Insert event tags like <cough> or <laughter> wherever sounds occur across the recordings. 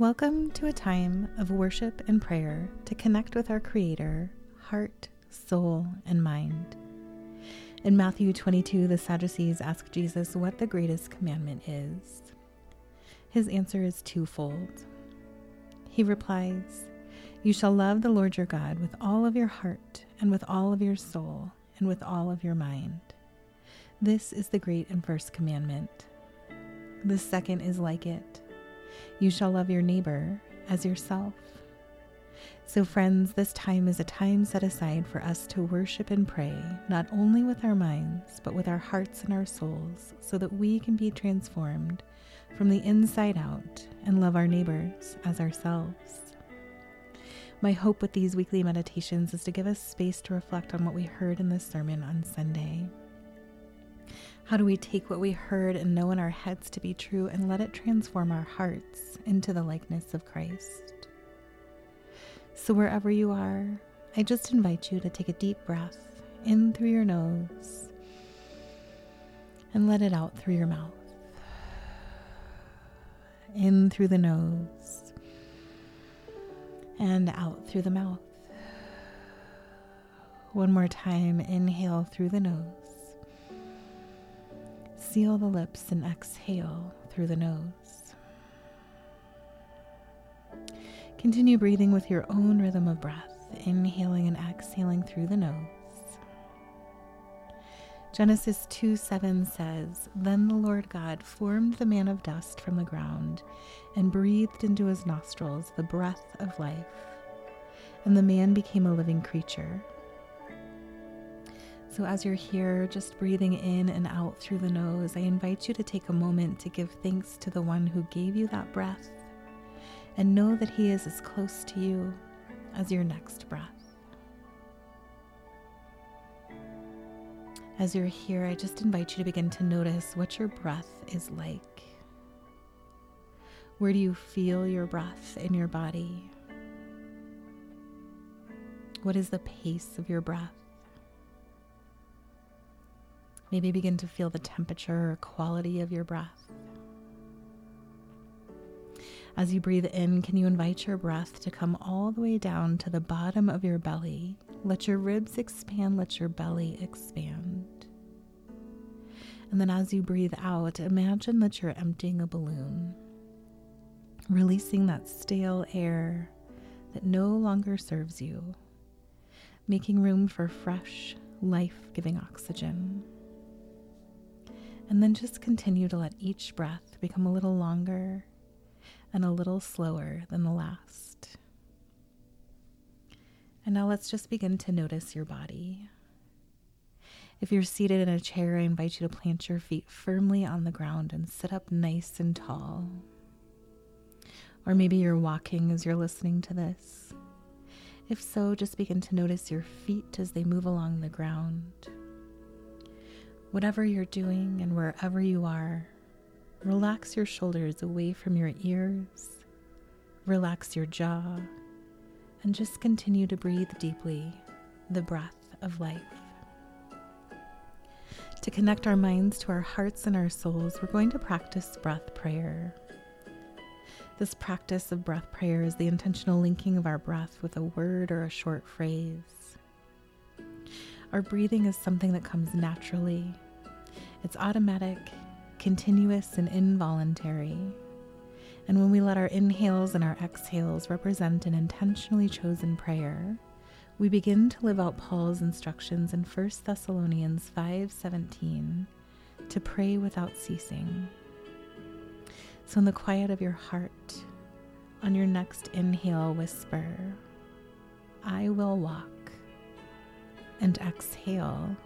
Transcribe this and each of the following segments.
Welcome to a time of worship and prayer to connect with our Creator, heart, soul, and mind. In Matthew 22, the Sadducees ask Jesus what the greatest commandment is. His answer is twofold. He replies, You shall love the Lord your God with all of your heart, and with all of your soul, and with all of your mind. This is the great and first commandment. The second is like it you shall love your neighbor as yourself. So, friends, this time is a time set aside for us to worship and pray, not only with our minds, but with our hearts and our souls, so that we can be transformed from the inside out and love our neighbors as ourselves. My hope with these weekly meditations is to give us space to reflect on what we heard in this sermon on Sunday. How do we take what we heard and know in our heads to be true and let it transform our hearts into the likeness of Christ? So, wherever you are, I just invite you to take a deep breath in through your nose and let it out through your mouth. In through the nose and out through the mouth. One more time, inhale through the nose. Seal the lips and exhale through the nose. Continue breathing with your own rhythm of breath, inhaling and exhaling through the nose. Genesis 2 7 says, Then the Lord God formed the man of dust from the ground and breathed into his nostrils the breath of life, and the man became a living creature. So, as you're here, just breathing in and out through the nose, I invite you to take a moment to give thanks to the one who gave you that breath and know that he is as close to you as your next breath. As you're here, I just invite you to begin to notice what your breath is like. Where do you feel your breath in your body? What is the pace of your breath? Maybe begin to feel the temperature or quality of your breath. As you breathe in, can you invite your breath to come all the way down to the bottom of your belly? Let your ribs expand, let your belly expand. And then as you breathe out, imagine that you're emptying a balloon, releasing that stale air that no longer serves you, making room for fresh, life giving oxygen. And then just continue to let each breath become a little longer and a little slower than the last. And now let's just begin to notice your body. If you're seated in a chair, I invite you to plant your feet firmly on the ground and sit up nice and tall. Or maybe you're walking as you're listening to this. If so, just begin to notice your feet as they move along the ground. Whatever you're doing and wherever you are, relax your shoulders away from your ears, relax your jaw, and just continue to breathe deeply the breath of life. To connect our minds to our hearts and our souls, we're going to practice breath prayer. This practice of breath prayer is the intentional linking of our breath with a word or a short phrase. Our breathing is something that comes naturally. It's automatic, continuous, and involuntary. And when we let our inhales and our exhales represent an intentionally chosen prayer, we begin to live out Paul's instructions in 1 Thessalonians 5:17 to pray without ceasing. So in the quiet of your heart, on your next inhale whisper, I will walk and exhale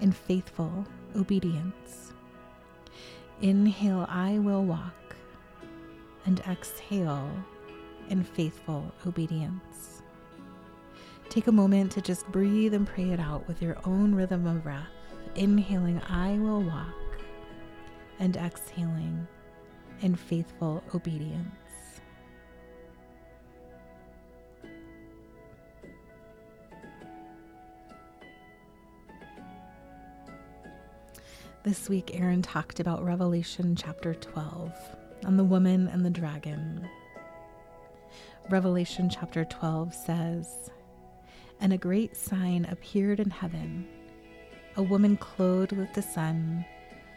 in faithful obedience. Inhale, I will walk, and exhale in faithful obedience. Take a moment to just breathe and pray it out with your own rhythm of breath. Inhaling, I will walk, and exhaling in faithful obedience. This week, Aaron talked about Revelation chapter 12 on the woman and the dragon. Revelation chapter 12 says, And a great sign appeared in heaven a woman clothed with the sun,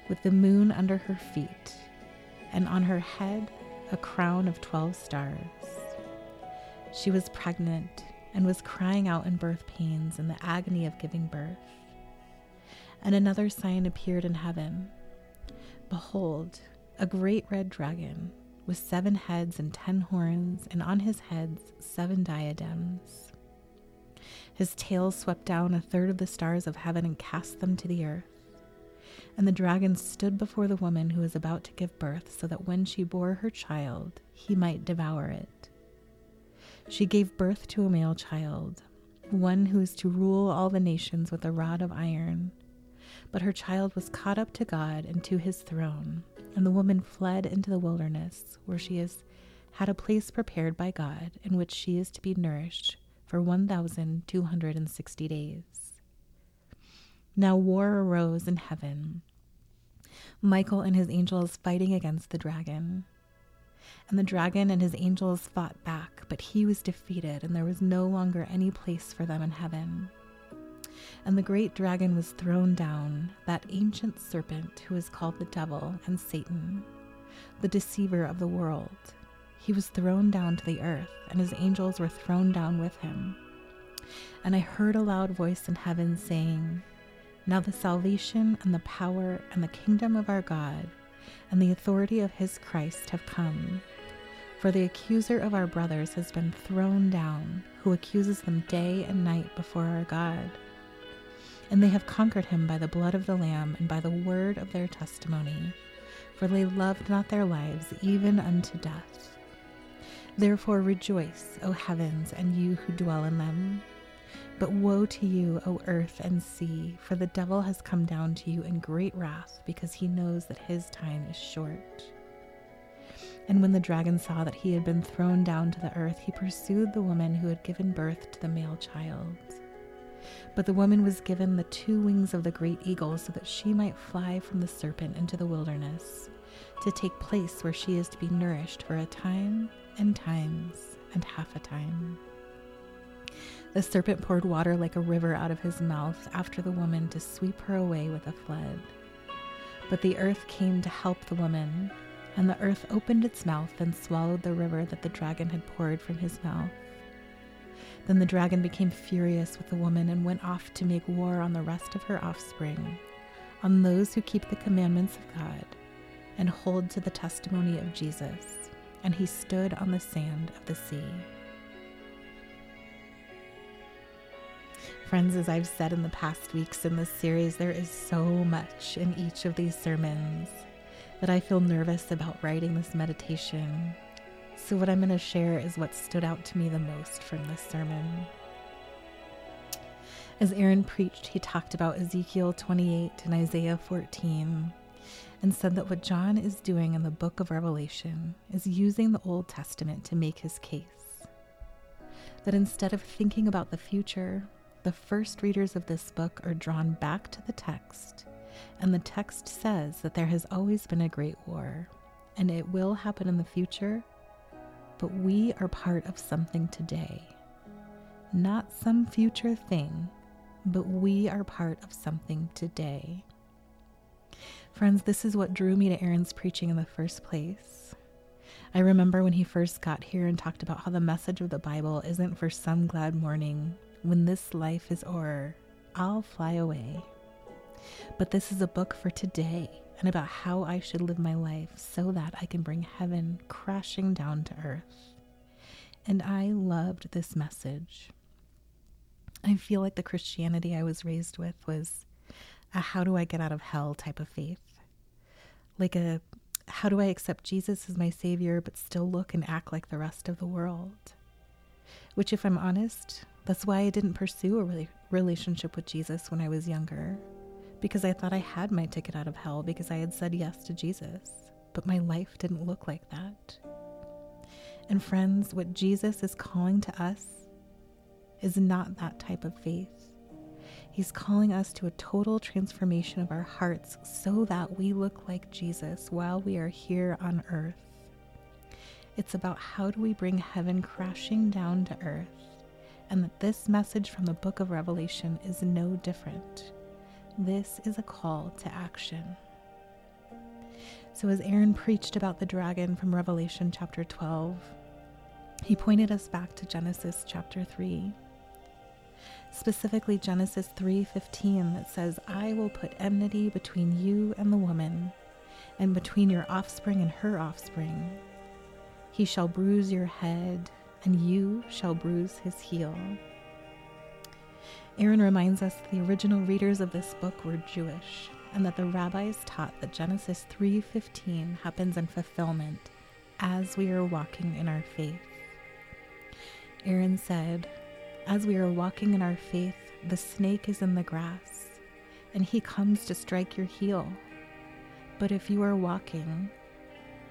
with the moon under her feet, and on her head a crown of twelve stars. She was pregnant and was crying out in birth pains in the agony of giving birth. And another sign appeared in heaven Behold, a great red dragon with seven heads and ten horns, and on his heads seven diadems. His tail swept down a third of the stars of heaven and cast them to the earth. And the dragon stood before the woman who was about to give birth, so that when she bore her child, he might devour it. She gave birth to a male child, one who is to rule all the nations with a rod of iron. But her child was caught up to God and to his throne, and the woman fled into the wilderness, where she has had a place prepared by God in which she is to be nourished for 1,260 days. Now war arose in heaven. Michael and his angels fighting against the dragon. And the dragon and his angels fought back, but he was defeated, and there was no longer any place for them in heaven. And the great dragon was thrown down, that ancient serpent who is called the devil and Satan, the deceiver of the world. He was thrown down to the earth, and his angels were thrown down with him. And I heard a loud voice in heaven saying, Now the salvation and the power and the kingdom of our God and the authority of his Christ have come. For the accuser of our brothers has been thrown down, who accuses them day and night before our God. And they have conquered him by the blood of the Lamb and by the word of their testimony, for they loved not their lives even unto death. Therefore rejoice, O heavens, and you who dwell in them. But woe to you, O earth and sea, for the devil has come down to you in great wrath, because he knows that his time is short. And when the dragon saw that he had been thrown down to the earth, he pursued the woman who had given birth to the male child. But the woman was given the two wings of the great eagle so that she might fly from the serpent into the wilderness, to take place where she is to be nourished for a time and times and half a time. The serpent poured water like a river out of his mouth after the woman to sweep her away with a flood. But the earth came to help the woman, and the earth opened its mouth and swallowed the river that the dragon had poured from his mouth. Then the dragon became furious with the woman and went off to make war on the rest of her offspring, on those who keep the commandments of God and hold to the testimony of Jesus. And he stood on the sand of the sea. Friends, as I've said in the past weeks in this series, there is so much in each of these sermons that I feel nervous about writing this meditation so, what I'm going to share is what stood out to me the most from this sermon. As Aaron preached, he talked about Ezekiel 28 and Isaiah 14 and said that what John is doing in the book of Revelation is using the Old Testament to make his case. That instead of thinking about the future, the first readers of this book are drawn back to the text, and the text says that there has always been a great war, and it will happen in the future but we are part of something today. Not some future thing, but we are part of something today. Friends, this is what drew me to Aaron's preaching in the first place. I remember when he first got here and talked about how the message of the Bible isn't for some glad morning when this life is o'er, I'll fly away. But this is a book for today and about how I should live my life so that I can bring heaven crashing down to earth. And I loved this message. I feel like the Christianity I was raised with was a how do I get out of hell type of faith. Like a how do I accept Jesus as my Savior but still look and act like the rest of the world? Which, if I'm honest, that's why I didn't pursue a relationship with Jesus when I was younger because I thought I had my ticket out of hell because I had said yes to Jesus. But my life didn't look like that. And friends, what Jesus is calling to us is not that type of faith. He's calling us to a total transformation of our hearts so that we look like Jesus while we are here on earth. It's about how do we bring heaven crashing down to earth, and that this message from the book of Revelation is no different. This is a call to action. So, as Aaron preached about the dragon from Revelation chapter 12, he pointed us back to Genesis chapter 3 specifically Genesis 3:15 that says, "I will put enmity between you and the woman, and between your offspring and her offspring. He shall bruise your head, and you shall bruise his heel." Aaron reminds us that the original readers of this book were Jewish, and that the rabbis taught that Genesis 3:15 happens in fulfillment as we are walking in our faith. Aaron said, as we are walking in our faith, the snake is in the grass, and he comes to strike your heel. But if you are walking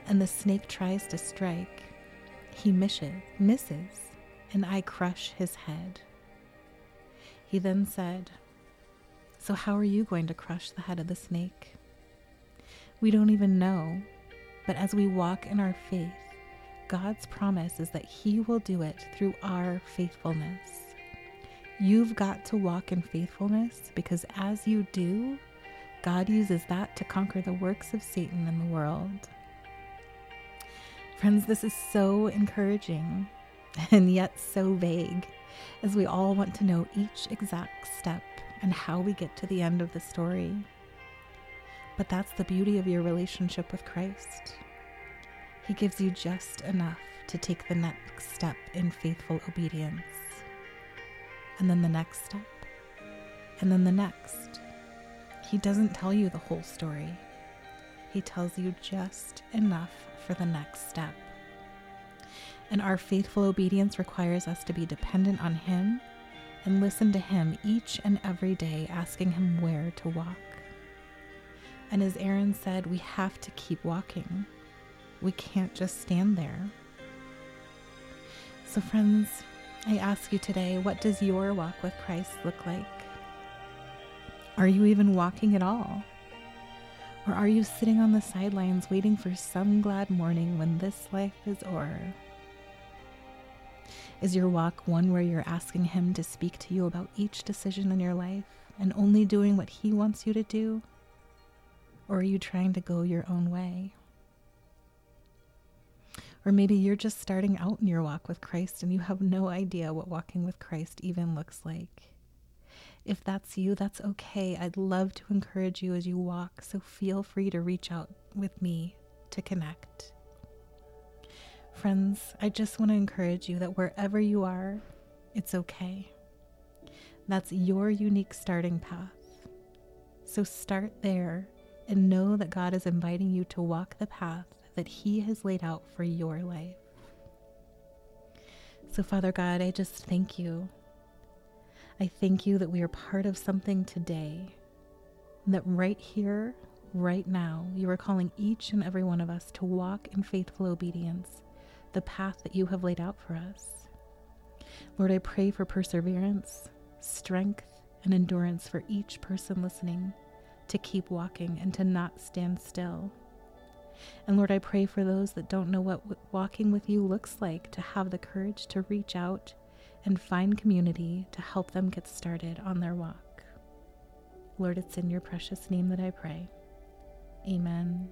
and the snake tries to strike, he misses, misses, and I crush his head. He then said, So, how are you going to crush the head of the snake? We don't even know, but as we walk in our faith, God's promise is that He will do it through our faithfulness. You've got to walk in faithfulness because as you do, God uses that to conquer the works of Satan in the world. Friends, this is so encouraging <laughs> and yet so vague as we all want to know each exact step and how we get to the end of the story. But that's the beauty of your relationship with Christ. He gives you just enough to take the next step in faithful obedience and then the next step, and then the next. He doesn't tell you the whole story, he tells you just enough for the next step. And our faithful obedience requires us to be dependent on Him and listen to Him each and every day, asking Him where to walk. And as Aaron said, we have to keep walking. We can't just stand there. So, friends, I ask you today, what does your walk with Christ look like? Are you even walking at all? Or are you sitting on the sidelines waiting for some glad morning when this life is o'er? Is your walk one where you're asking Him to speak to you about each decision in your life and only doing what He wants you to do? Or are you trying to go your own way? Or maybe you're just starting out in your walk with Christ and you have no idea what walking with Christ even looks like. If that's you, that's okay. I'd love to encourage you as you walk, so feel free to reach out with me to connect. Friends, I just want to encourage you that wherever you are, it's okay. That's your unique starting path. So start there and know that God is inviting you to walk the path that He has laid out for your life. So, Father God, I just thank you. I thank you that we are part of something today, that right here, right now, you are calling each and every one of us to walk in faithful obedience, the path that you have laid out for us. Lord, I pray for perseverance, strength, and endurance for each person listening to keep walking and to not stand still. And Lord, I pray for those that don't know what walking with you looks like to have the courage to reach out and find community to help them get started on their walk. Lord, it's in your precious name that I pray. Amen